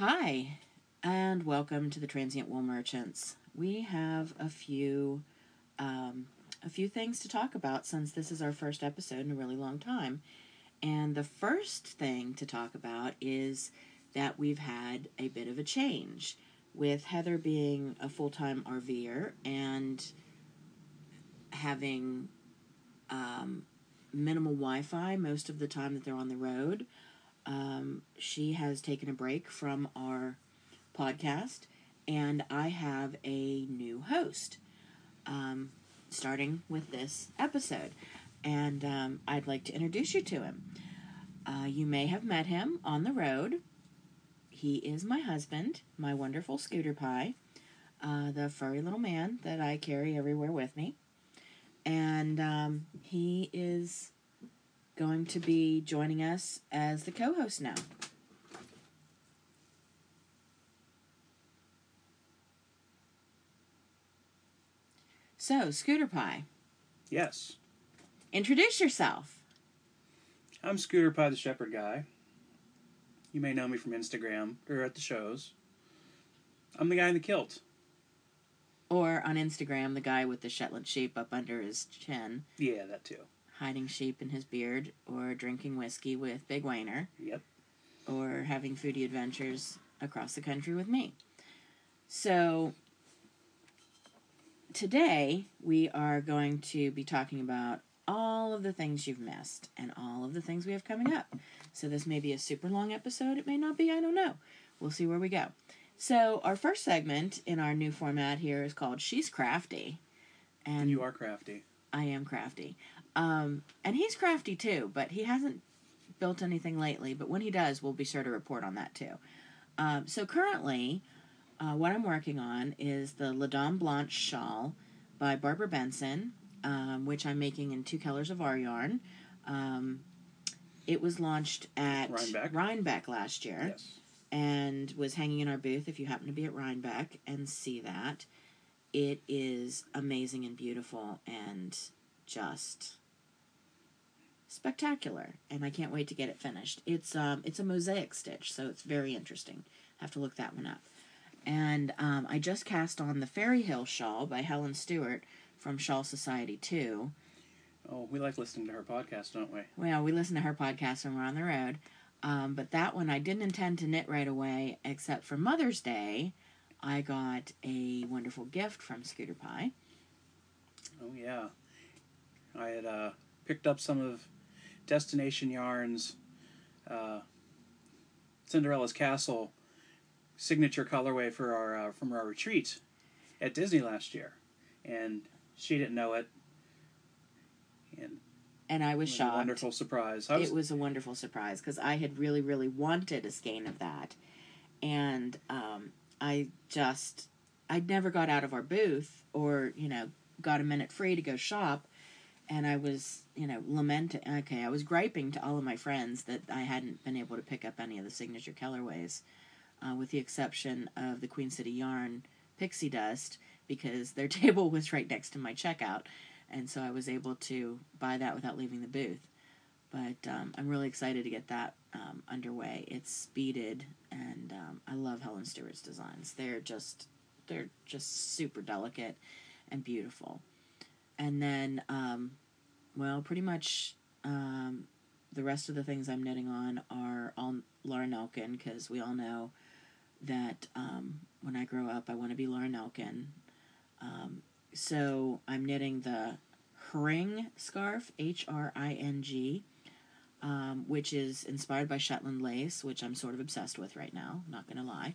Hi, and welcome to the Transient Wool Merchants. We have a few um, a few things to talk about since this is our first episode in a really long time. And the first thing to talk about is that we've had a bit of a change with Heather being a full time RVer and having um, minimal Wi Fi most of the time that they're on the road. Um, she has taken a break from our podcast, and I have a new host um, starting with this episode. And um, I'd like to introduce you to him. Uh, you may have met him on the road. He is my husband, my wonderful scooter pie, uh, the furry little man that I carry everywhere with me. And um, he is going to be joining us as the co host now. So, Scooter Pie, Yes. introduce yourself. I'm Scooter Pie the Shepherd Guy. You may know me from Instagram or at the shows. I'm the guy in the kilt. Or on Instagram, the guy with the Shetland sheep up under his chin, Yeah, that too. Hiding sheep in his beard, or drinking whiskey with Big Wayner, Yep. or having foodie adventures across the country with me. So, today we are going to be talking about all of the things you've missed and all of the things we have coming up. So, this may be a super long episode, it may not be, I don't know. We'll see where we go. So, our first segment in our new format here is called She's Crafty. And You are crafty. I am crafty. Um, and he's crafty too, but he hasn't built anything lately. But when he does, we'll be sure to report on that too. Um, so currently, uh, what I'm working on is the La Dame Blanche shawl by Barbara Bensen, um, which I'm making in two colors of our yarn. Um, it was launched at Rhinebeck. Rhinebeck last year Yes. and was hanging in our booth if you happen to be at Rhinebeck and see that. It is amazing and beautiful and just spectacular and I can't wait to get it finished. It's um it's a mosaic stitch, so it's very interesting. I Have to look that one up. And um, I just cast on the Fairyhill shawl by Helen Stewart from Shawl Society 2. Oh, we like listening to her podcast, don't we? Well, we listen to her podcast when we're on the road. Um, but that one I didn't intend to knit right away, except for Mother's Day. I got a wonderful gift from Scooter Pie. Oh, yeah. I had uh, picked up some of Destination Yarns, uh, Cinderella's Castle signature colorway for our uh, from our retreat at Disney last year, and she didn't know it. And And I it was was a shocked. wonderful surprise. Was, It was a wonderful surprise because I had really, really wanted a skein of that. And um, I just, I never got out of our booth or, you know, got a minute free to go shop. And I was, you know, lamenting, okay, I was griping to all of my friends that I hadn't been able to pick up any of the signature colorways, uh, with the exception of the Queen City Yarn Pixie Dust, because their table was right next to my checkout. And so I was able to buy that without leaving the booth but um, I'm really excited to get that um, underway. It's speeded, and um, I love Helen Stewart's designs. They're just they're just super delicate and beautiful. And then, um, well, pretty much um, the rest of the things I'm knitting on are all Laura Nelkin because we all know that um, when I grow up, I want to be Laura Nelkin. Um, so I'm knitting the Hring scarf, H R I N G, um, which is inspired by Shetland lace, which I'm sort of obsessed with right now, not gonna lie.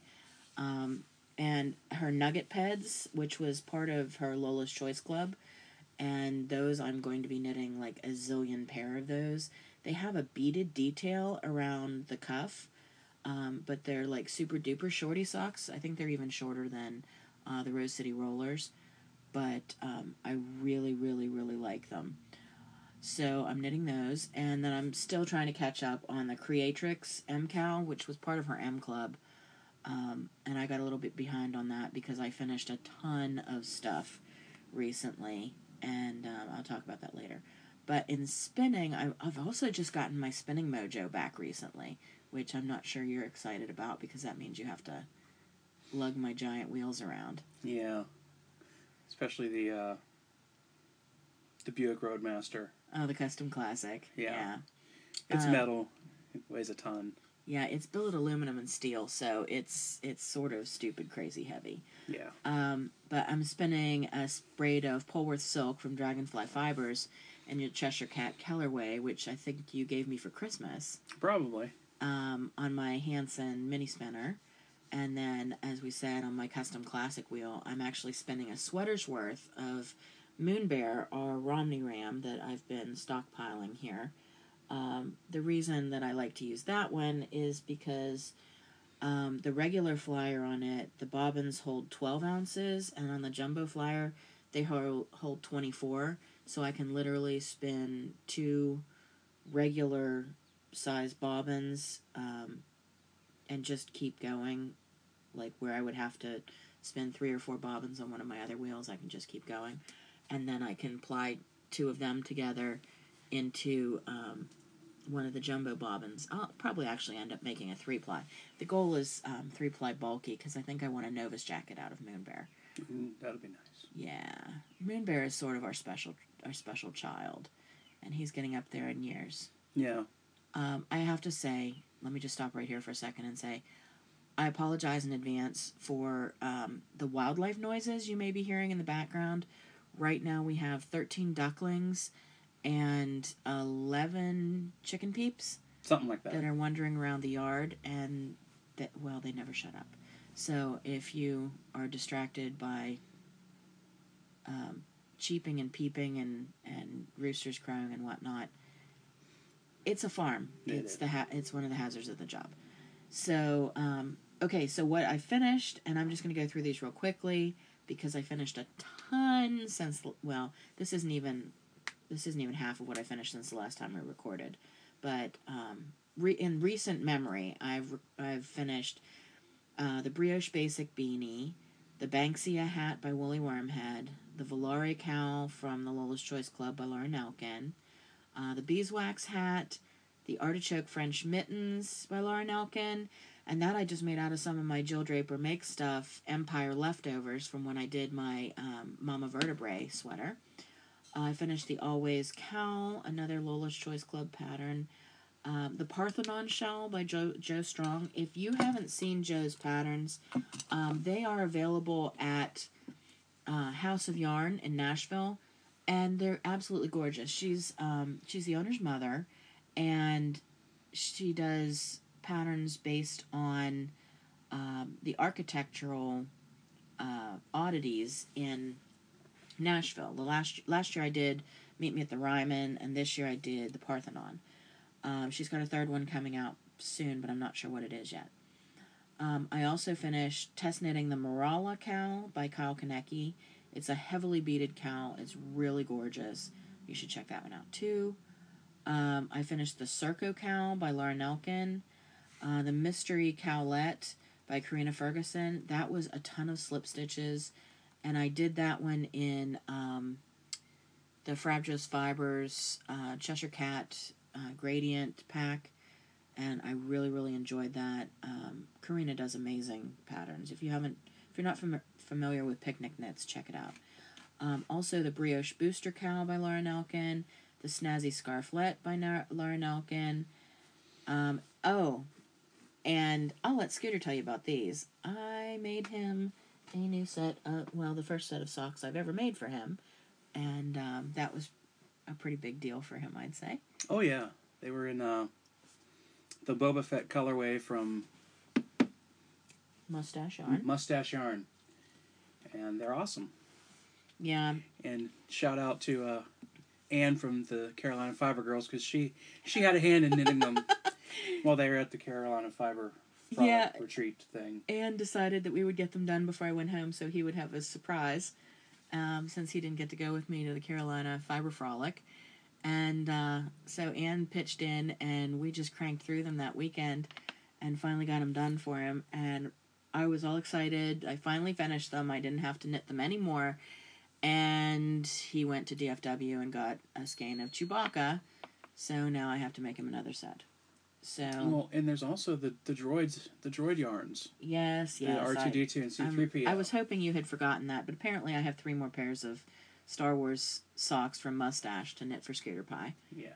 Um, and her nugget peds, which was part of her Lola's Choice Club, and those I'm going to be knitting like a zillion pair of those. They have a beaded detail around the cuff, um, but they're like super duper shorty socks. I think they're even shorter than uh, the Rose City Rollers, but um, I really, really, really like them. So I'm knitting those, and then I'm still trying to catch up on the Creatrix MKAL, which was part of her M Club. Um, and I got a little bit behind on that because I finished a ton of stuff recently, and um, I'll talk about that later. But in spinning, I've also just gotten my spinning mojo back recently, which I'm not sure you're excited about because that means you have to lug my giant wheels around. Yeah. Especially the uh, the Buick Roadmaster. Oh, the custom classic. Yeah. Yeah. It's Uh, metal. It weighs a ton. Yeah, it's billet aluminum and steel, so it's it's sort of stupid crazy heavy. Yeah. Um, but I'm spinning a braid of Polworth silk from Dragonfly Fibers in your Cheshire Cat colorway, which I think you gave me for Christmas, Probably. um, on my Hansen mini spinner. And then, as we said, on my custom classic wheel, I'm actually spinning a sweater's worth of Moon Bear or Romney Ram that I've been stockpiling here. Um, the reason that I like to use that one is because um, the regular flyer on it, the bobbins hold 12 ounces, and on the jumbo flyer, they hold, hold 24. So I can literally spin two regular size bobbins um, and just keep going. Like where I would have to spin three or four bobbins on one of my other wheels, I can just keep going. And then I can ply two of them together into um, one of the jumbo bobbins. I'll probably actually end up making a three ply. The goal is um, three ply bulky because I think I want a Novus jacket out of Moon Bear. Mm, that'll be nice. Yeah, Moon Bear is sort of our special our special child, and he's getting up there in years. Yeah. Um, I have to say, let me just stop right here for a second and say, I apologize in advance for um, the wildlife noises you may be hearing in the background. Right now, we have 13 ducklings and 11 chicken peeps Something like that. that are wandering around the yard, and that, well, they never shut up. So if you are distracted by um, cheeping and peeping and, and roosters crowing and whatnot, it's a farm. It it's is. the ha- it's one of the hazards of the job. So um, okay, so what I finished, and I'm just going to go through these real quickly because I finished a ton since. Well, this isn't even this isn't even half of what I finished since the last time we recorded, but um, re- in recent memory, I've I've finished uh, the brioche basic beanie, the Banksia hat by Woolly Wormhead, the Volare cowl from the Lola's Choice Club by Laura Nelkin, uh, the beeswax hat, the artichoke French mittens by Laura Nelkin, and that I just made out of some of my Jill Draper Make Stuff Empire leftovers from when I did my um, Mama Vertebrae sweater. I finished the Always Cow, another Lola's Choice Club pattern. Um, the Parthenon shell by Joe, Joe Strong. If you haven't seen Joe's patterns, um, they are available at uh, House of Yarn in Nashville, and they're absolutely gorgeous. She's um, she's the owner's mother, and she does patterns based on um, the architectural uh, oddities in Nashville. The last last year I did Meet Me at the Ryman, and this year I did the Parthenon. Um, she's got a third one coming out soon, but I'm not sure what it is yet. Um, I also finished test knitting the Marala cowl by Kyle Kunnecke. It's a heavily beaded cowl. It's really gorgeous. You should check that one out too. Um, I finished the Circo cowl by Laura Nelkin. Uh, the Mystery Cowlet by Karina Ferguson. That was a ton of slip stitches, and I did that one in um, the Frabjous Fibers uh, Cheshire Cat uh, Gradient pack, and I really really enjoyed that. Um, Karina does amazing patterns. If you haven't, if you're not fam- familiar with picnic knits, check it out. Um, also, the Brioche Booster Cowl by Laura Nelkin, the Snazzy Scarflet by Na- Laura Nelkin. Um, oh, and I'll let Scooter tell you about these. I made him a new set of, well, the first set of socks I've ever made for him. And um, that was a pretty big deal for him, I'd say. Oh yeah, they were in uh, the Boba Fett colorway from Mustache yarn. Mustache Yarn, and they're awesome. Yeah, And shout out to uh, Anne from the Carolina Fiber Girls because she she had a hand in knitting them while they were at the Carolina Fiber product Yeah. retreat thing. and decided that we would get them done before I went home so he would have a surprise um, since he didn't get to go with me to the Carolina Fiber Frolic. And uh, so Anne pitched in and we just cranked through them that weekend and finally got them done for him. And I was all excited. I finally finished them. I didn't have to knit them anymore. And he went to DFW and got a skein of Chewbacca. So now I have to make him another set. So Well, and there's also the the droids, the droid yarns, yes, yes, R two D two and C three PO. I was hoping you had forgotten that, but apparently I have three more pairs of Star Wars socks from Mustache to knit for Scooter Pie. yeah.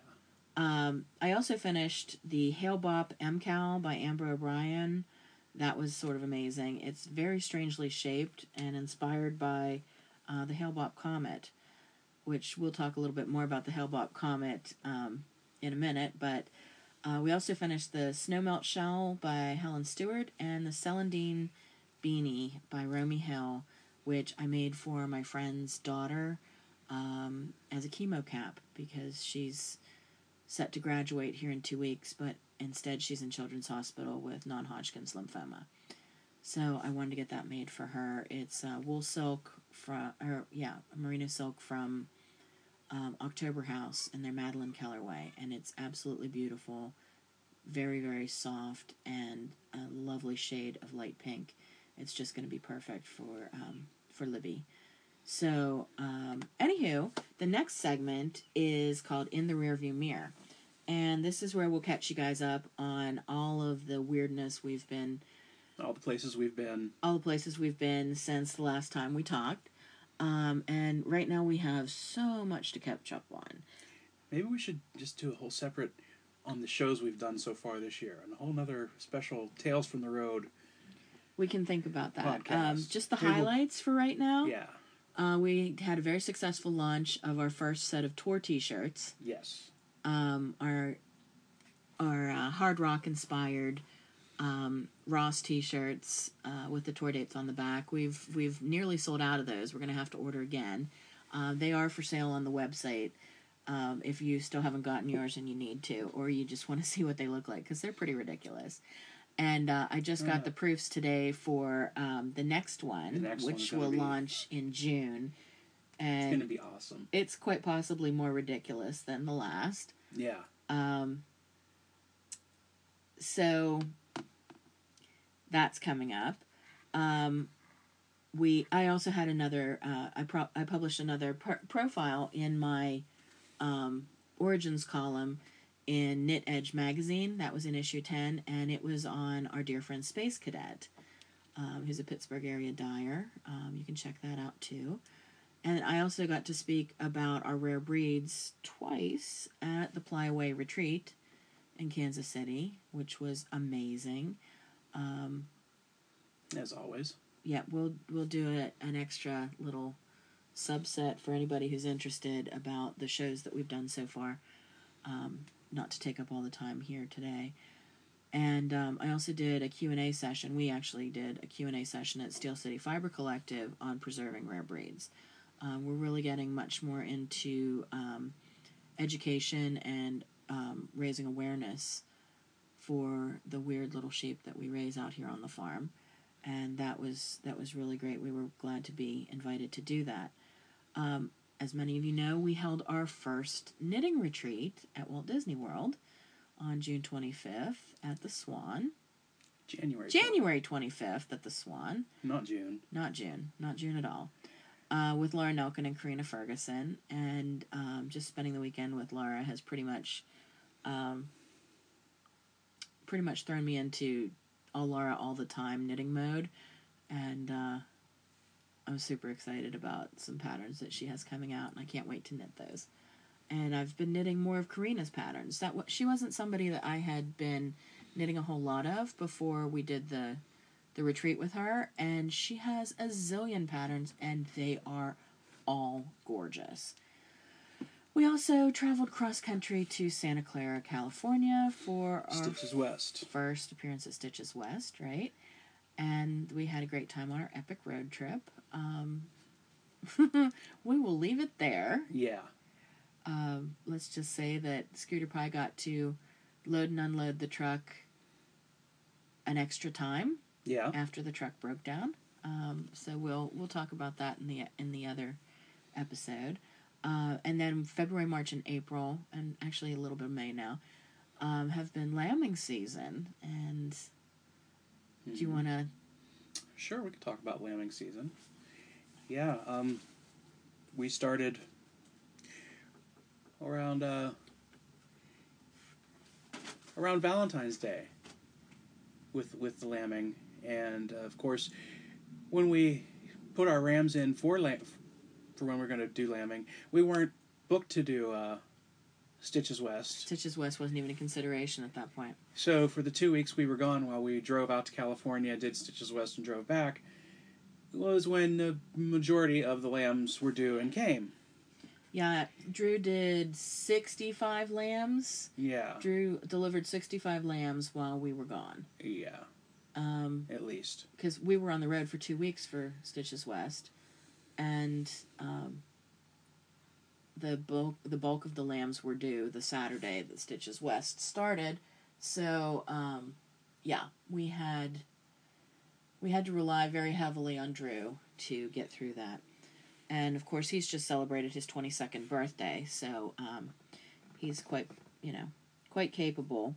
Um, I also finished the Hail Bop MKAL by Amber O'Brien. That was sort of amazing. It's very strangely shaped and inspired by uh, the Hale-Bopp Comet, which we'll talk a little bit more about the Hale-Bopp Comet um, in a minute. But uh, we also finished the Snowmelt Shell by Helen Stewart and the Celandine Beanie by Romi Hill, which I made for my friend's daughter um, as a chemo cap because she's set to graduate here in two weeks, but instead she's in Children's Hospital with non Hodgkin's lymphoma. So I wanted to get that made for her. It's uh, wool silk from, or yeah, merino silk from um, October House in their Madeline colorway, and it's absolutely beautiful, very very soft, and a lovely shade of light pink. It's just going to be perfect for um, for Libby. So, um, anywho, the next segment is called In the Rearview Mirror. And this is where we'll catch you guys up on all of the weirdness we've been, All the places we've been. all the places we've been since the last time we talked. Um, and right now we have so much to catch up on. Maybe we should just do a whole separate on the shows we've done so far this year, and a whole nother special Tales from the Road. We can think about that. Um, just the Maybe we'll- highlights for right now. Yeah. Uh, we had a very successful launch of our first set of tour T-shirts. Yes. um, our our uh, hard rock inspired um, Ross T-shirts uh, with the tour dates on the back. We've we've nearly sold out of those. We're gonna have to order again. Uh, they are for sale on the website. Um, if you still haven't gotten yours and you need to, or you just want to see what they look like, because they're pretty ridiculous. And uh, I just got the proofs today for um, the next one, The next which one's gonna will be- launch in June. It's And to be awesome. it's quite possibly more ridiculous than the last. Yeah. Um, so that's coming up. Um, we I also had another uh, I pro- I published another pro- profile in my um, origins column in Knit Edge magazine. That was in issue ten, and it was on our dear friend Space Cadet, um, who's a Pittsburgh area dyer. Um, you can check that out too. And I also got to speak about our rare breeds twice at the Flyaway Retreat in Kansas City, which was amazing. Um, As always. yeah, we'll we'll do a, an extra little subset for anybody who's interested about the shows that we've done so far. Um, not to take up all the time here today. And um, I also did a Q&A session. We actually did a Q&A session at Steel City Fiber Collective on preserving rare breeds. Um, we're really getting much more into um, education and um, raising awareness for the weird little sheep that we raise out here on the farm and that was that was really great. We were glad to be invited to do that. Um, as many of you know, we held our first knitting retreat at Walt Disney World on June 25th at the Swan. January. January 25th at the Swan, Not June. not June, not June at all. Uh, with Laura Nelkin and Karina Ferguson, and um, just spending the weekend with Laura has pretty much, um, pretty much thrown me into all all the time knitting mode, and uh, I'm super excited about some patterns that she has coming out, and I can't wait to knit those. And I've been knitting more of Karina's patterns. That wa- she wasn't somebody that I had been knitting a whole lot of before we did the the retreat with her, and she has a zillion patterns, and they are all gorgeous. We also traveled cross country to Santa Clara, California for our Stitches West. first appearance at Stitches West, right? And we had a great time on our epic road trip. Um, we will leave it there. Yeah. Um, let's just say that Scooter Pie got to load and unload the truck an extra time Yeah. after the truck broke down. Um, so we'll we'll talk about that in the in the other episode. Uh, and then February, March, and April, and actually a little bit of May now, um, have been lambing season. And do you Mhm. want to? Sure, we could talk about lambing season. Yeah, um, we started around uh, around Valentine's Day with with the lambing, and uh, of course, when we put our rams in for lamb for when we're going to do lambing, we weren't booked to do uh, Stitches West. Stitches West wasn't even a consideration at that point. So for the two weeks we were gone while we drove out to California, did Stitches West, and drove back, was when the majority of the lambs were due and came. Yeah, Drew did 65 lambs. Yeah, Drew delivered 65 lambs while we were gone. yeah, Um, at least. because we were on the road for two weeks for Stitches West, and um, the bulk the bulk of the lambs were due the Saturday that Stitches West started. So um, yeah, we had we had to rely very heavily on Drew to get through that, and of course he's just celebrated his twenty second birthday, so um, he's quite you know quite capable.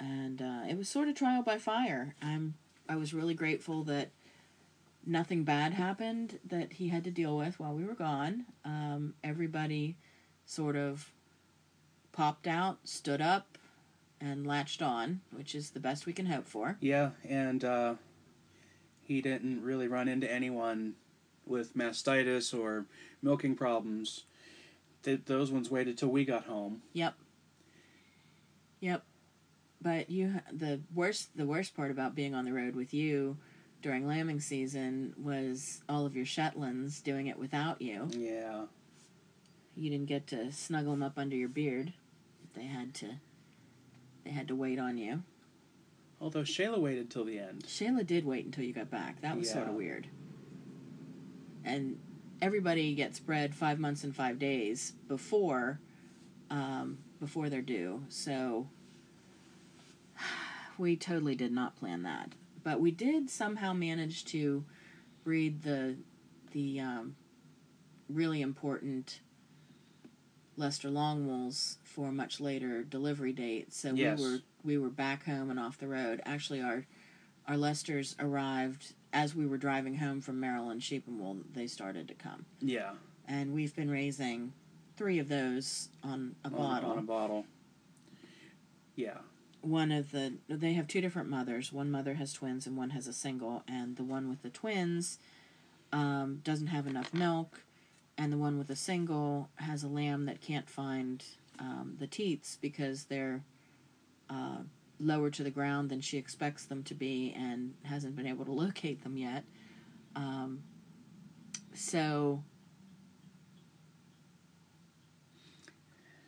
And uh, it was sort of trial by fire. I'm I was really grateful that nothing bad happened that he had to deal with while we were gone. Um, everybody sort of popped out, stood up, and latched on, which is the best we can hope for. Yeah, and uh, he didn't really run into anyone with mastitis or milking problems. Th- those ones waited till we got home. Yep. Yep. But you, the worst, the worst part about being on the road with you during lambing season was all of your Shetlands doing it without you. Yeah, You didn't get to snuggle them up under your beard. They had to. They had to wait on you. although Shayla waited till the end. Shayla did wait until you got back. That was sort of weird. And everybody gets bred five months and five days before, um, before they're due. So we totally did not plan that, but we did somehow manage to read the the um, really important Leicester Longwools for a much later delivery date. So Yes. we were we were back home and off the road. Actually, our our Leicesters arrived as we were driving home from Maryland Sheep and Wool. They started to come, Yeah, and we've been raising three of those on a on, bottle. on a bottle. Yeah, one of the they have two different mothers. One mother has twins and one has a single, and the one with the twins um, doesn't have enough milk, and the one with the single has a lamb that can't find um, the teats because they're uh, lower to the ground than she expects them to be, and hasn't been able to locate them yet. Um, so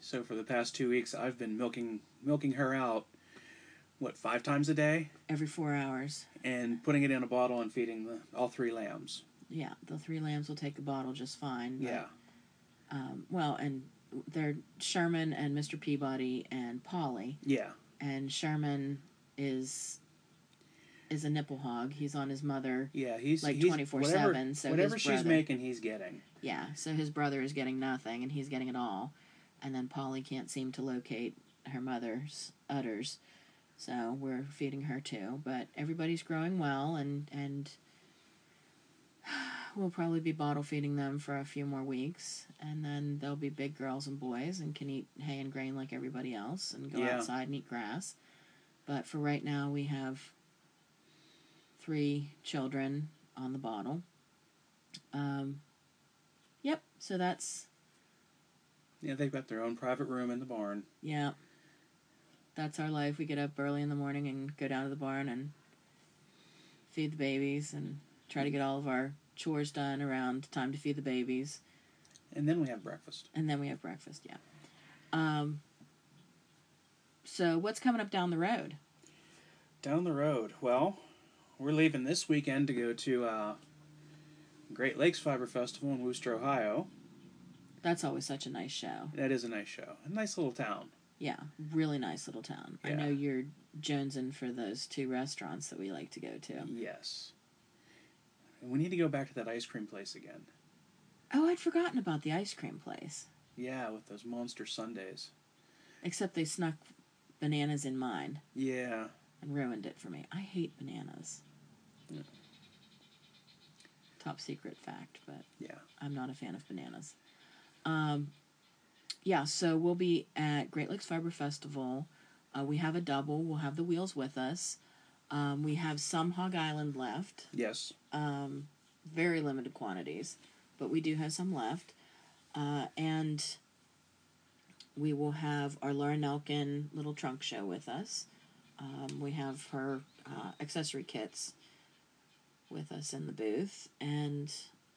so for the past two weeks, I've been milking milking her out. What five times a day, every four hours, and putting it in a bottle and feeding the, all three lambs. yeah, the three lambs will take a bottle just fine. but- Yeah, um, well, and they're Sherman and Mr. Peabody and Polly, yeah, and Sherman is is a nipple hog. He's on his mother. yeah. He's Like 24/7, whatever- so whatever she's brother- making, he's getting. Yeah, so his brother is getting nothing, and he's getting it all, and then Polly can't seem to locate her mother's udders, so we're feeding her too. But everybody's growing well, and and we'll probably be bottle feeding them for a few more weeks, and then they'll be big girls and boys and can eat hay and grain like everybody else, and go Yeah. outside and eat grass. But for right now, we have three children on the bottle. Um, yep. So that's Yeah, they've got their own private room in the barn. yeah. That's our life. We get up early in the morning and go down to the barn and feed the babies and try to get all of our chores done around time to feed the babies, And then we have breakfast. and then we have breakfast. Yeah. Um. So what's coming up down the road? Down the road, well, we're leaving this weekend to go to uh, Great Lakes Fiber Festival in Wooster, Ohio. That's always such a nice show. That is a nice show. A nice little town. Yeah, really nice little town. I know you're jonesing for those two restaurants that we like to go to. Yes. We need to go back to that ice cream place again. Oh, I'd forgotten about the ice cream place. Yeah, with those monster sundaes. Except they snuck bananas in mine Yeah. and ruined it for me. I hate bananas. Yeah. Top secret fact, but Yeah. I'm not a fan of bananas. Um, yeah, so we'll be at Great Lakes Fiber Festival Uh, we have a double. We'll have the wheels with us. Um, we have some Hog Island left. Yes. Um, very limited quantities, but we do have some left. Uh, and we will have our Laura Nelkin little trunk show with us. Um, we have her uh, accessory kits with us in the booth, and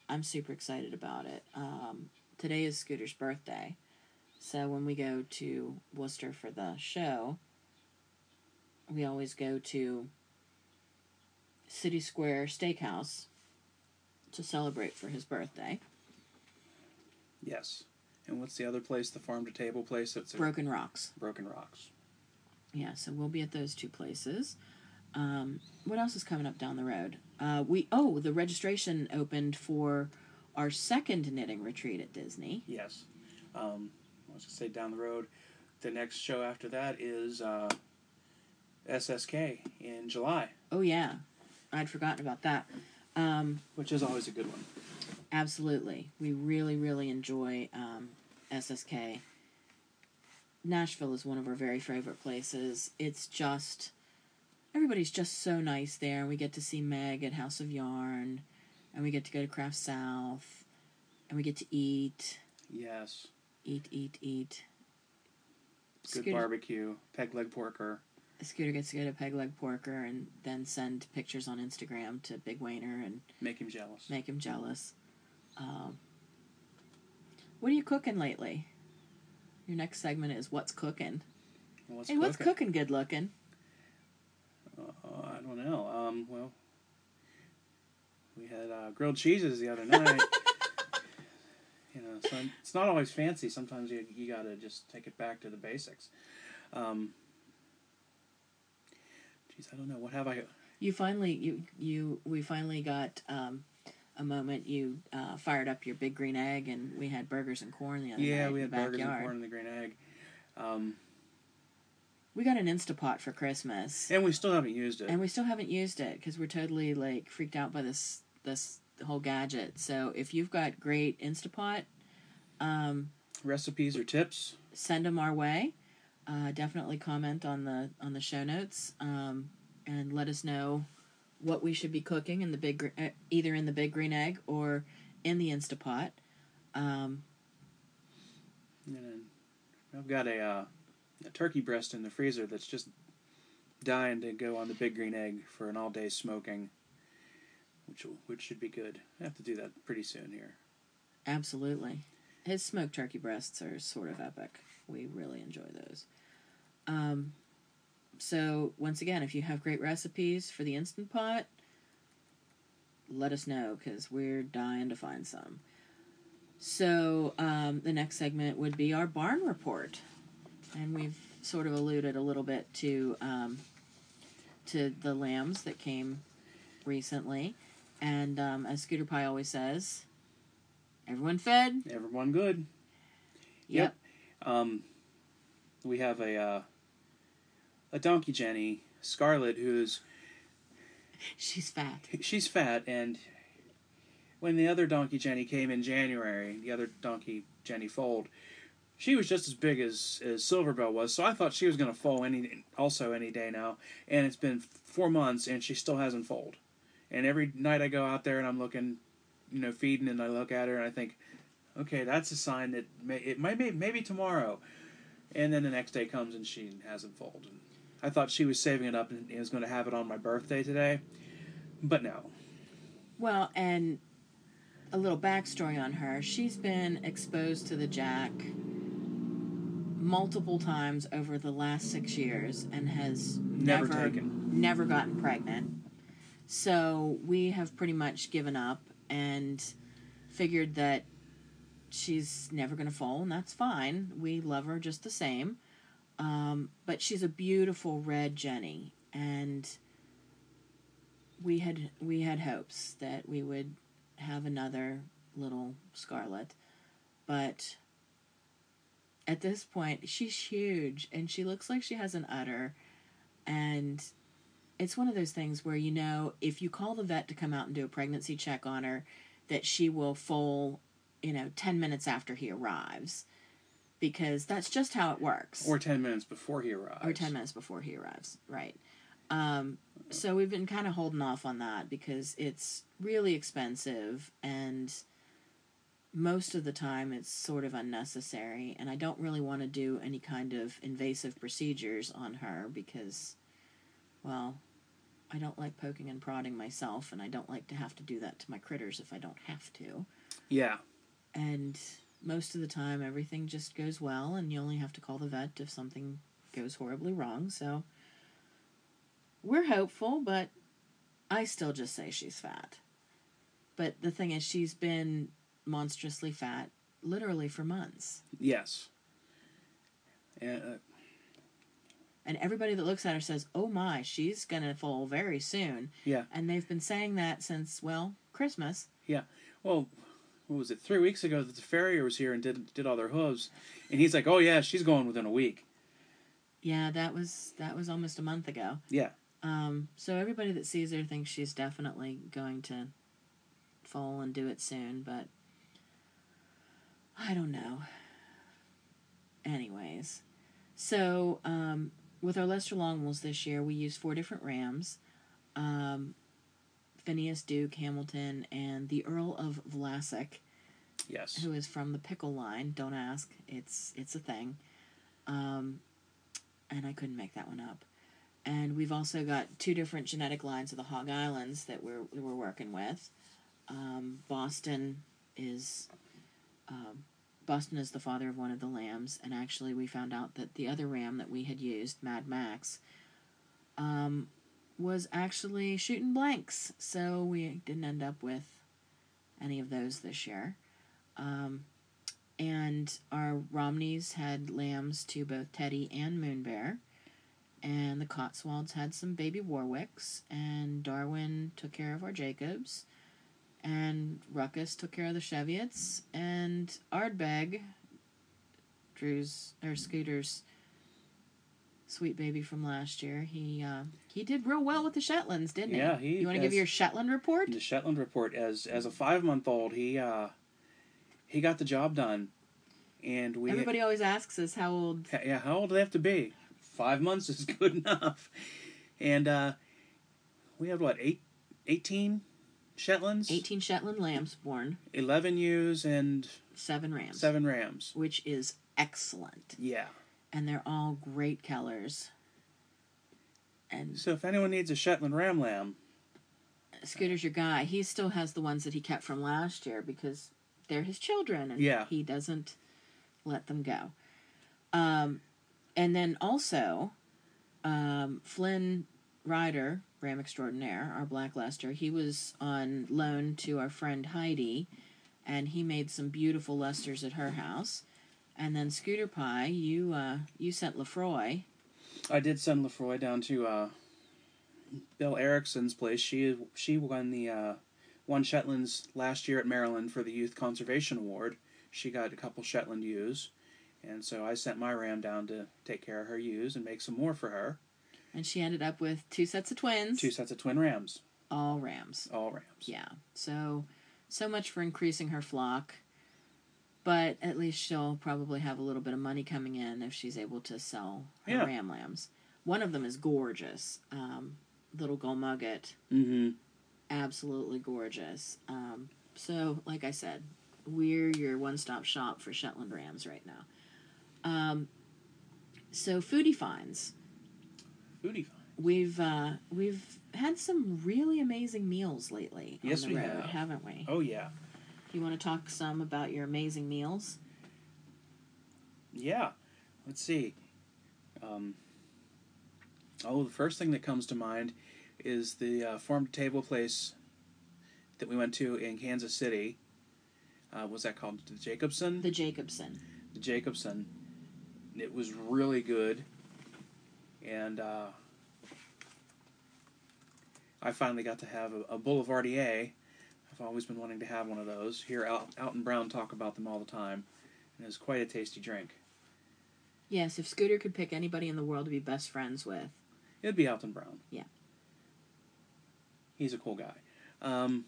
I'm super excited about it. Um, today is Scooter's birthday, so when we go to Wooster for the show, we always go to City Square Steakhouse to celebrate for his birthday. Yes. And what's the other place? The farm to table place. That's Broken Rocks. Broken Rocks. Yeah, so we'll be at those two places. Um, what else is coming up down the road? Uh, we oh the registration opened for our second knitting retreat at Disney. Yes. Um, I was gonna say down the road. The next show after that is uh, SSK in July, Oh yeah, I'd forgotten about that. Um, which is always a good one. absolutely, we really really enjoy um, SSK. Nashville is one of our very favorite places. It's just everybody's just so nice there. and We get to see Meg at House of Yarn, and we get to go to Craft South, and we get to eat, Yes. Eat, eat, eat. Good Scooter, barbecue, peg leg porker. A scooter gets to go to Peg Leg Porker and then send pictures on Instagram to Big Wayner and Make him jealous. make him jealous. Um, what are you cooking lately? Your next segment is what's cooking. Well, let's hey, what's cooking good looking? Uh, I don't know. Um, well, we had uh, grilled cheeses the other night. you know, so it's not always fancy. Sometimes you you gotta just take it back to the basics. Um, geez, I don't know. What have I? You finally you you we finally got um, a moment. You uh, fired up your big green egg, and we had burgers and corn the other Yeah, night we in had the burgers backyard. and corn and the green egg. Um, We got an Instapot for Christmas, and we still haven't used it. and we still haven't used it because we're totally like freaked out by this this whole gadget. So if you've got great Instapot, um, Recipes or tips? send them our way. Uh, definitely comment on the on the show notes um, and let us know what we should be cooking in the big uh, either in the big green egg or in the Instapot. Um, I've got a, uh, a turkey breast in the freezer that's just dying to go on the big green egg for an all day smoking, which will, which should be good. I have to do that pretty soon here. absolutely, his smoked turkey breasts are sort of epic. We really enjoy those. Um, so once again, if you have great recipes for the instant pot, let us know because we're dying to find some. So um, the next segment would be our barn report, and we've sort of alluded a little bit to um, to the lambs that came recently, and um, as Scooter Pie always says, everyone fed. Everyone good. Yep. Um, we have a uh, a donkey Jenny Scarlet who's She's fat. she's fat and when the other donkey Jenny came in January, the other donkey Jenny foaled, she was just as big as as Silverbell was. So I thought she was going to foal any also any day now. And it's been four months and she still hasn't foaled. And every night I go out there and I'm looking, you know, feeding and I look at her and I think, okay, that's a sign that may, it might be maybe tomorrow. And then the next day comes and she hasn't foaled. And I thought she was saving it up and was going to have it on my birthday today, but no. Well, and a little backstory on her. She's been exposed to the jack multiple times over the last six years and has Never never taken. never gotten pregnant. So we have pretty much given up and figured that she's never going to fall, and that's fine. We love her just the same. Um, but she's a beautiful red Jenny, and we had we had hopes that we would have another little Scarlet, but at this point she's huge and she looks like she has an udder, and it's one of those things where you know if you call the vet to come out and do a pregnancy check on her, that she will foal, you know, ten minutes after he arrives, because that's just how it works. Or 10 minutes before he arrives. Or 10 minutes before he arrives, right. Um, so we've been kind of holding off on that because it's really expensive and most of the time it's sort of unnecessary and I don't really want to do any kind of invasive procedures on her because well, I don't like poking and prodding myself and I don't like to have to do that to my critters if I don't have to. Yeah. And most of the time everything just goes well and you only have to call the vet if something goes horribly wrong. So we're hopeful, but I still just say she's fat. But the thing is she's been monstrously fat literally for months. Yes. And, uh, And everybody that looks at her says, "Oh my, she's going to fall very soon." Yeah. And they've been saying that since well, Christmas. Yeah. Well, what was it? Three weeks ago that the farrier was here and did did all their hooves, and he's like, "Oh yeah, she's going within a week." Yeah, that was that was almost a month ago. Yeah. Um, so everybody that sees her thinks she's definitely going to fall and do it soon, but I don't know. Anyways, so um, with our Leicester Longwools this year, we used four different Rams. Um, Phineas Duke, Hamilton, and the Earl of Vlasic, Yes. who is from the Pickle line. Don't ask; it's it's a thing. Um, and I couldn't make that one up. And we've also got two different genetic lines of the Hog Islands that we're we're working with. Um, Boston is um, Boston is the father of one of the lambs, and actually we found out that the other ram that we had used, Mad Max, um, was actually shooting blanks. So we didn't end up with any of those this year. Um, and our Romneys had lambs to both Teddy and Moon Bear. And the Cotswolds had some baby Warwicks. And Darwin took care of our Jacobs. And Ruckus took care of the Cheviots. And Ardbeg, Drew's, or Scooter's sweet baby from last year, he uh, he did real well with the Shetlands, didn't he? Yeah, he? he you want to give your Shetland report? The Shetland report as as a five month old, he uh, he got the job done, and we Everybody always asks us how old yeah how old do they have to be? Five months is good enough, and uh, we had what eight, 18 Shetlands, 18 Shetland lambs born, eleven ewes, and seven rams, seven rams. which is excellent. Yeah. And they're all great colors. And So if anyone needs a Shetland ram lamb, Scooter's your guy. He still has the ones that he kept from last year because they're his children and Yeah. he doesn't let them go. Um, and then also, um, Flynn Ryder, Ram Extraordinaire, our Black Leicester, he was on loan to our friend Heidi and he made some beautiful Leicesters at her house. And then Scooter Pie, you uh, you sent Lefroy. I did send Lefroy down to uh, Bill Erickson's place. She she won the uh, won Shetlands last year at Maryland for the Youth Conservation Award. She got a couple Shetland ewes, and so I sent my ram down to take care of her ewes and make some more for her. And she ended up with two sets of twins, Two sets of twin rams, all rams. all rams. Yeah. So, so much for increasing her flock. But at least she'll probably have a little bit of money coming in if she's able to sell her Yeah. ram lambs. One of them is gorgeous. Um, little Gulmoget. Mm-hmm. Absolutely gorgeous. Um, so, like I said, we're your one stop shop for Shetland rams right now. Um, so, foodie finds. Fine. We've uh, we've had some really amazing meals lately on Yes, the we road, have. haven't we? Oh yeah, You want to talk some about your amazing meals? yeah. Let's see. Um, oh, the first thing that comes to mind is the uh, farm to table place that we went to in Kansas City. Uh, was that called? The Jacobson. The Jacobson. the Jacobson. It was really good, and uh, I finally got to have a, a Boulevardier. I've always been wanting to have one of those. Hear Al, Alton Brown talk about them all the time, and it's quite a tasty drink. Yes, if Scooter could pick anybody in the world to be best friends with, It'd be Alton Brown. Yeah. He's a cool guy. Um,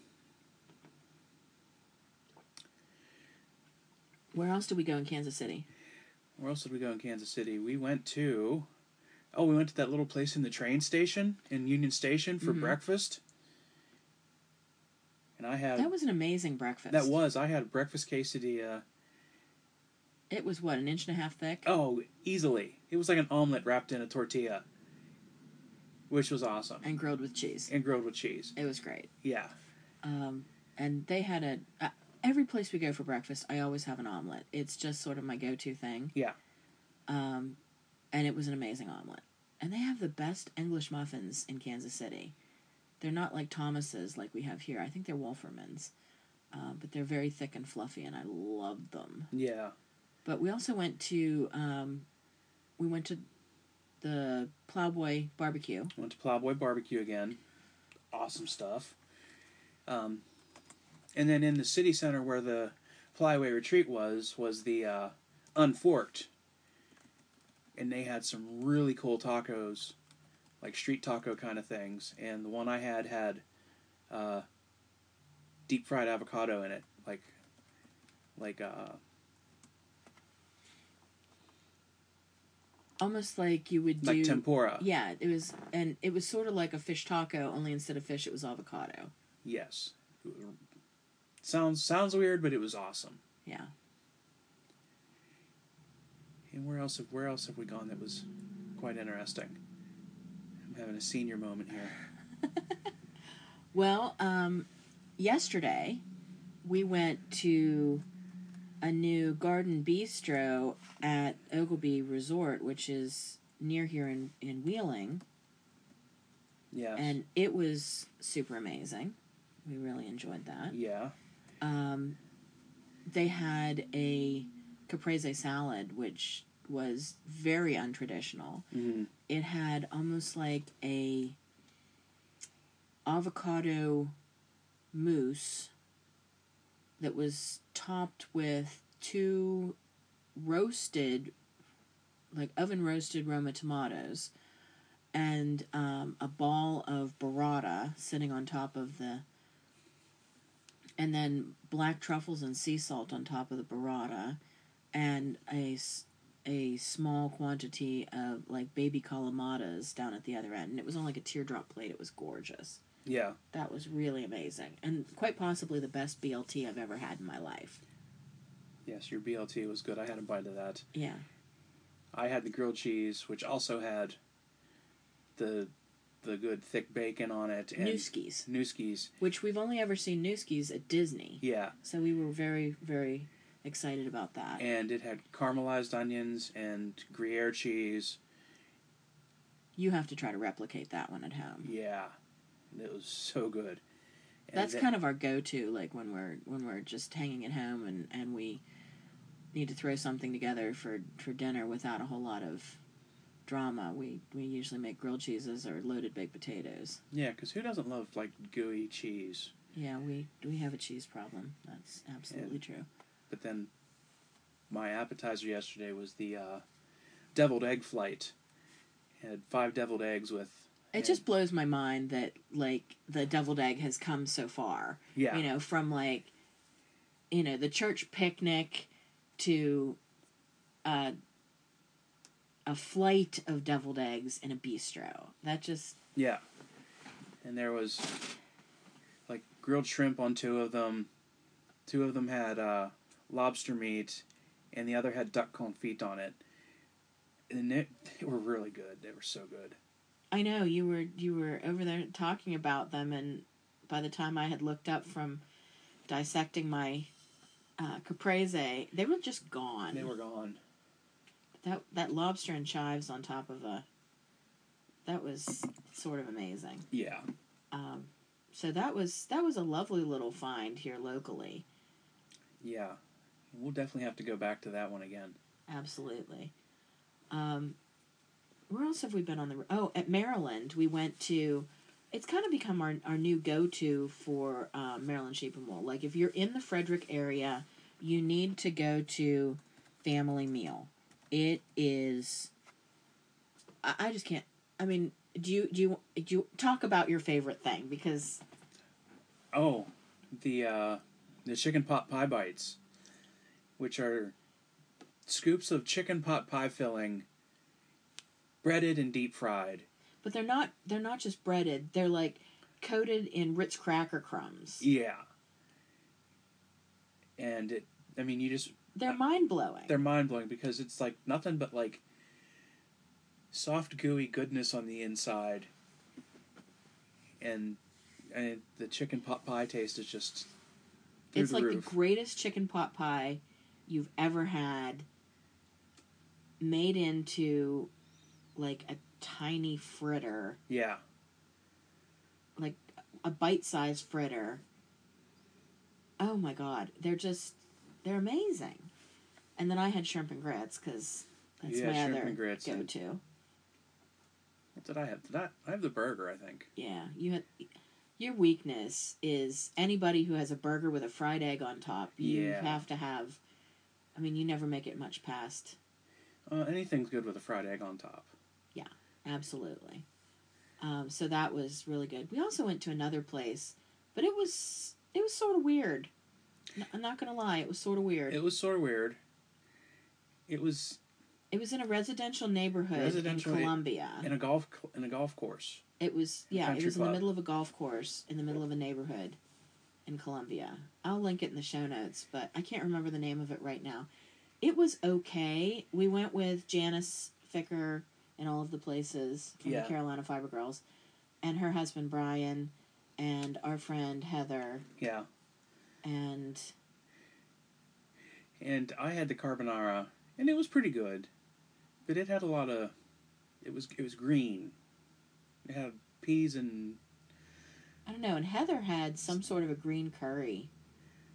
where else did we go in Kansas City? where else did we go in Kansas City? We went to oh, we went to that little place in the train station in Union Station for Mhm. breakfast. And I had That was an amazing breakfast. that was I had a breakfast quesadilla. It was what an inch and a half thick. Oh, easily. It was like an omelet wrapped in a tortilla, which was awesome and grilled with cheese. and grilled with cheese. It was great. Yeah, Um, and they had a uh, every place we go for breakfast, I always have an omelet. It's just sort of my go-to thing. Yeah. Um, and it was an amazing omelet. And they have the best English muffins in Kansas City. They're not like Thomas's like we have here. I think they're Wolferman's. Uh, but they're very thick and fluffy, and I love them. yeah, But we also went to um, we went to the Plowboy Barbecue. went to Plowboy Barbecue again. Awesome stuff. Um, and then in the city center where the Plyaway Retreat was was the uh, Unforked, and they had some really cool tacos, like street taco kind of things. And the one I had had uh, deep fried avocado in it, like like uh, Almost like you would do like tempura. Yeah, it was, and it was sort of like a fish taco, only instead of fish, it was avocado. Yes. Sounds sounds weird, but it was awesome. Yeah. And where else have where else have we gone that was quite interesting? I'm having a senior moment here. Well, um, yesterday we went to a new garden bistro at Oglebay Resort, which is near here in, in Wheeling, Yes. and it was super amazing. We really enjoyed that. yeah. Um, they had a caprese salad, which was very untraditional. hmm It had almost like a avocado mousse that was topped with two roasted, like oven roasted Roma tomatoes, and um, a ball of burrata sitting on top of the and then black truffles and sea salt on top of the burrata, and a, a small quantity of like baby calamatas down at the other end. And it was on like a teardrop plate. It was gorgeous. Yeah. That was really amazing, and quite possibly the best BLT I've ever had in my life. Yes, your BLT was good. I had a bite of that. Yeah, I had the grilled cheese, which also had the the good thick bacon on it and Nueske's, Nueske's. which we've only ever seen Nueske's at Disney, Yeah. so we were very very excited about that. And it had caramelized onions and Gruyere cheese. you have to try to replicate that one at home. Yeah. It was so good. And That's then- kind of our go-to, like when we're when we're just hanging at home and and we need to throw something together for for dinner without a whole lot of drama. We we usually make grilled cheeses or loaded baked potatoes. Yeah, because who doesn't love like gooey cheese? Yeah, we we have a cheese problem. That's absolutely true. But then my appetizer yesterday was the uh, deviled egg flight. It had five deviled eggs with. It just blows my mind that like the deviled egg has come so far. yeah, You know, from like you know, the church picnic to uh a flight of deviled eggs in a bistro. That just yeah, and there was like grilled shrimp on two of them. Two of them had uh, lobster meat, and the other had duck confit on it. And they, they were really good. They were so good. I know you were you were over there talking about them, and by the time I had looked up from dissecting my uh, caprese, they were just gone. They were gone. that that lobster and chives on top of a that was sort of amazing. Yeah, Um, so that was that was a lovely little find here locally. yeah. We'll definitely have to go back to that one again. Absolutely. Um, where else have we been on the? Oh, at Maryland, we went to. It's kind of become our our new go to for uh, Maryland Sheep and Wool. Like if you're in the Frederick area, you need to go to Family Meal. It is. I, I just can't. I mean, do you do you do you talk about your favorite thing because Oh, the uh, the chicken pot pie bites, which are scoops of chicken pot pie filling, breaded and deep fried. But they're not they're not just breaded. They're like coated in Ritz cracker crumbs. Yeah. And it, I mean, you just They're uh, mind blowing. they're mind blowing because it's like nothing but like soft gooey goodness on the inside, and and the chicken pot pie taste is just. It's the like roof. the greatest chicken pot pie you've ever had made into like a tiny fritter, yeah, like a bite-sized fritter. Oh my god, they're just they're amazing. And then I had shrimp and grits cuz that's Yeah, my other and grits and- go-to. what did I have? Did I, I have the burger? I think. Yeah, you had your weakness is anybody who has a burger with a fried egg on top. You Yeah. have to have. I mean, you never make it much past. Uh, anything's good with a fried egg on top. Yeah, absolutely. Um, so that was really good. We also went to another place, but it was it was sort of weird. I'm not gonna lie, it was sort of weird. It was sort of weird. It was it was in a residential neighborhood Residential- in Columbia. in a golf in a golf course. It was yeah, it was in the middle of a golf course in the middle of a neighborhood in Columbia. I'll link it in the show notes, but I can't remember the name of it right now. It was okay. We went with Janice Ficker and all of the places from Yeah. the Carolina Fiber Girls, and her husband Brian, and our friend Heather, Yeah, and and I had the carbonara, and it was pretty good, but it had a lot of. It was it was green. It had peas and I don't know. And Heather had some sort of a green curry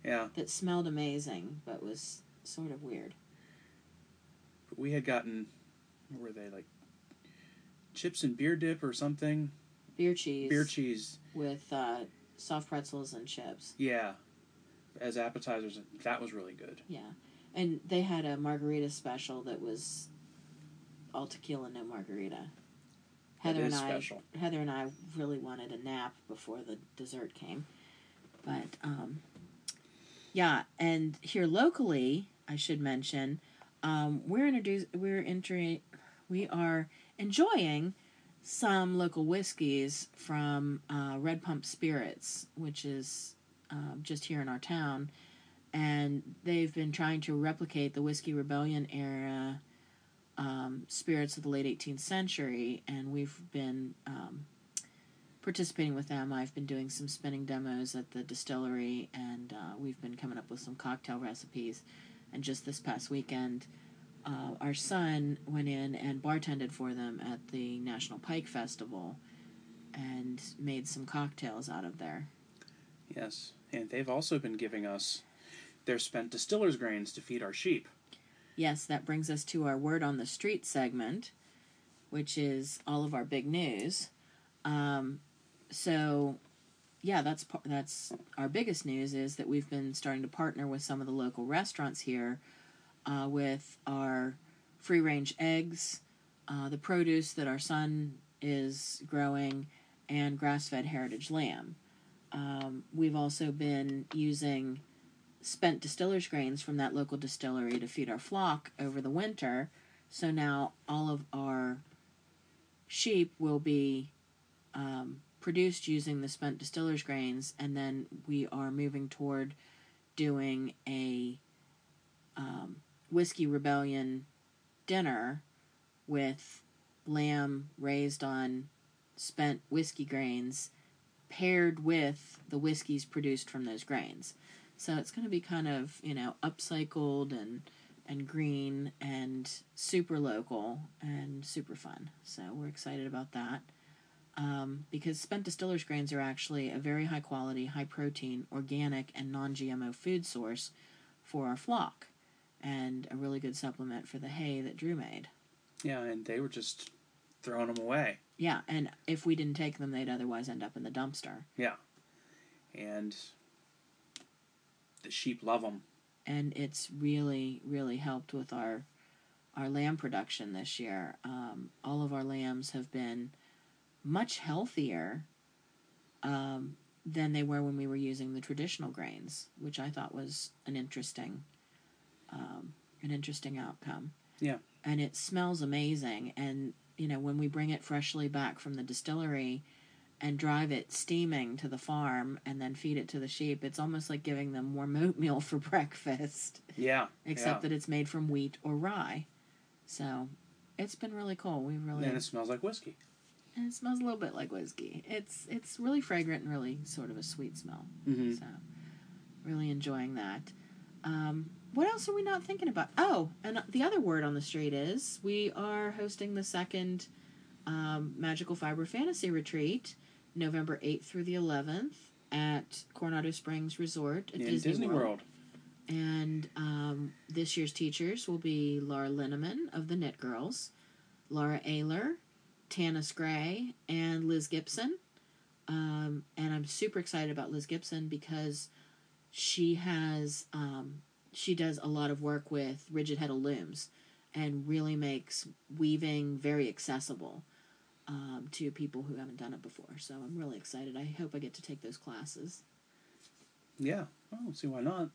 yeah, that smelled amazing, but was sort of weird. but we had gotten. What were they like? Chips and beer dip or something. Beer cheese, Beer cheese. with uh, soft pretzels and chips. Yeah, as appetizers. That was really good. Yeah, and they had a margarita special that was all tequila, no margarita. Heather and I, special. Heather and I really wanted a nap before the dessert came, but um, yeah. And here locally, I should mention, um, we're introduced. We're entering. We are enjoying some local whiskeys from uh, Red Pump Spirits, which is um, just here in our town, and they've been trying to replicate the Whiskey Rebellion era um, spirits of the late 18th century, and we've been um, participating with them. I've been doing some spinning demos at the distillery, and uh, we've been coming up with some cocktail recipes. And just this past weekend, uh, our son went in and bartended for them at the National Pike Festival and made some cocktails out of there. Yes, and they've also been giving us their spent distillers grains to feed our sheep. Yes, that brings us to our word on the street segment, which is all of our big news. Um, so, yeah, that's that's our biggest news is that we've been starting to partner with some of the local restaurants here uh, with our free range eggs, uh, the produce that our son is growing, and grass fed heritage lamb. Um, we've also been using spent distillers grains from that local distillery to feed our flock over the winter. So now all of our sheep will be um, produced using the spent distillers grains, and then we are moving toward doing a um, whiskey rebellion dinner with lamb raised on spent whiskey grains paired with the whiskeys produced from those grains. So it's going to be kind of, you know, upcycled and and green and super local and super fun. So we're excited about that. Um, because spent distillers grains are actually a very high quality, high protein, organic, and non GMO food source for our flock, and a really good supplement for the hay that Drew made. Yeah, and they were just throwing them away. Yeah, and if we didn't take them, they'd otherwise end up in the dumpster. Yeah, and the sheep love them. and it's really really helped with our our lamb production this year. Um, all of our lambs have been much healthier um, than they were when we were using the traditional grains, which I thought was an interesting um, an interesting outcome. Yeah. And it smells amazing. And, you know, when we bring it freshly back from the distillery and drive it steaming to the farm and then feed it to the sheep, it's almost like giving them warm oatmeal for breakfast, Yeah. except yeah. that it's made from wheat or rye. So it's been really cool. We really And it smells like whiskey. and it smells a little bit like whiskey. It's it's really fragrant and really sort of a sweet smell. Mm-hmm. So, really enjoying that. Um, what else are we not thinking about? Oh, and the other word on the street is we are hosting the second um, Magical Fiber Fantasy Retreat, November 8th through the 11th at Coronado Springs Resort at In Disney, Disney, World. World. And um, this year's teachers will be Laura Linneman of the Knit Girls, Laura Aylor, Tanis Gray, and Liz Gipson. Um, and I'm super excited about Liz Gipson because she has um, she does a lot of work with rigid heddle looms and really makes weaving very accessible um, to people who haven't done it before. So I'm really excited. I hope I get to take those classes. Yeah. I don't see why not.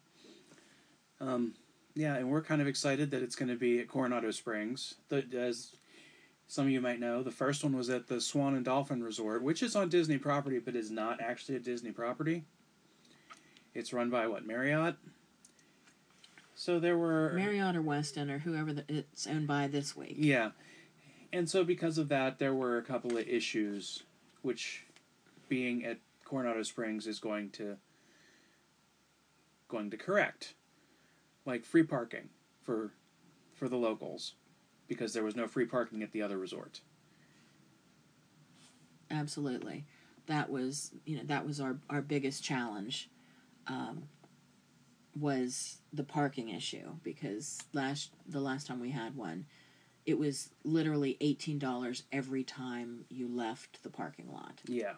Um, yeah, and we're kind of excited that it's going to be at Coronado Springs. The, as some of you might know, the first one was at the Swan and Dolphin Resort, which is on Disney property, but is not actually a Disney property. It's run by what Marriott. So there were Marriott or Westin or whoever the, it's owned by this week. Yeah. And so because of that, there were a couple of issues, which being at Coronado Springs is going to going to correct. Like free parking for for the locals because there was no free parking at the other resort. Absolutely, that was you know that was our our biggest challenge, um, was the parking issue because last the last time we had one, it was literally eighteen dollars every time you left the parking lot, Yeah.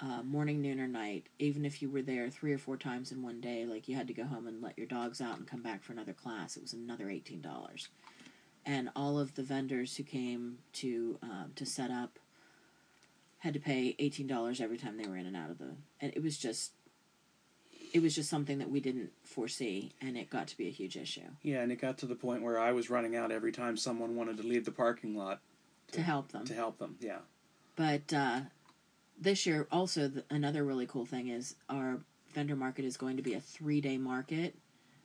uh, morning, noon, or night. Even if you were there three or four times in one day, like you had to go home and let your dogs out and come back for another class, it was another eighteen dollars. And all of the vendors who came to um, to set up had to pay eighteen dollars every time they were in and out of the. And it was just, it was just something that we didn't foresee, and it got to be a huge issue Yeah, and it got to the point where I was running out every time someone wanted to leave the parking lot to help them. to help them. Yeah. But uh, this year, also th- another really cool thing is our vendor market is going to be a three day market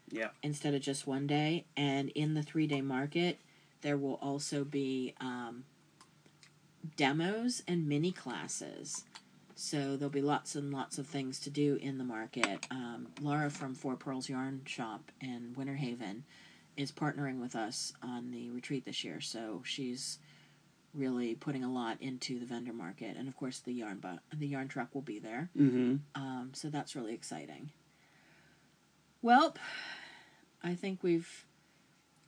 Yeah. instead of just one day. And in the three day market, there will also be um, demos and mini classes. So there'll be lots and lots of things to do in the market. Um, Laura from Four Purls Yarn Shop in Winter Haven is partnering with us on the retreat this year. So she's really putting a lot into the vendor market, and of course the yarn bu- the yarn truck will be there. Mm-hmm. Um, so that's really exciting. Well, I think we've,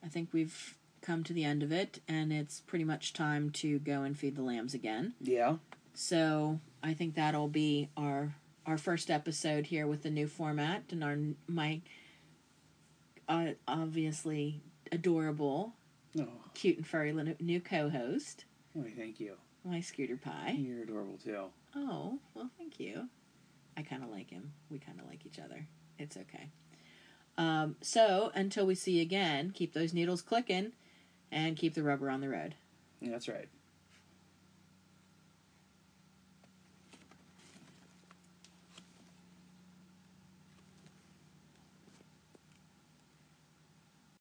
I think we've come to the end of it, and it's pretty much time to go and feed the lambs again. Yeah. So I think that'll be our our first episode here with the new format and our my uh, obviously adorable, Oh, cute and furry new co-host, why, thank you. my scooter pie. You're adorable too. Oh, well, thank you. I kind of like him. We kind of like each other. It's okay. Um, so, until we see you again, keep those needles clicking and keep the rubber on the road. Yeah, that's right.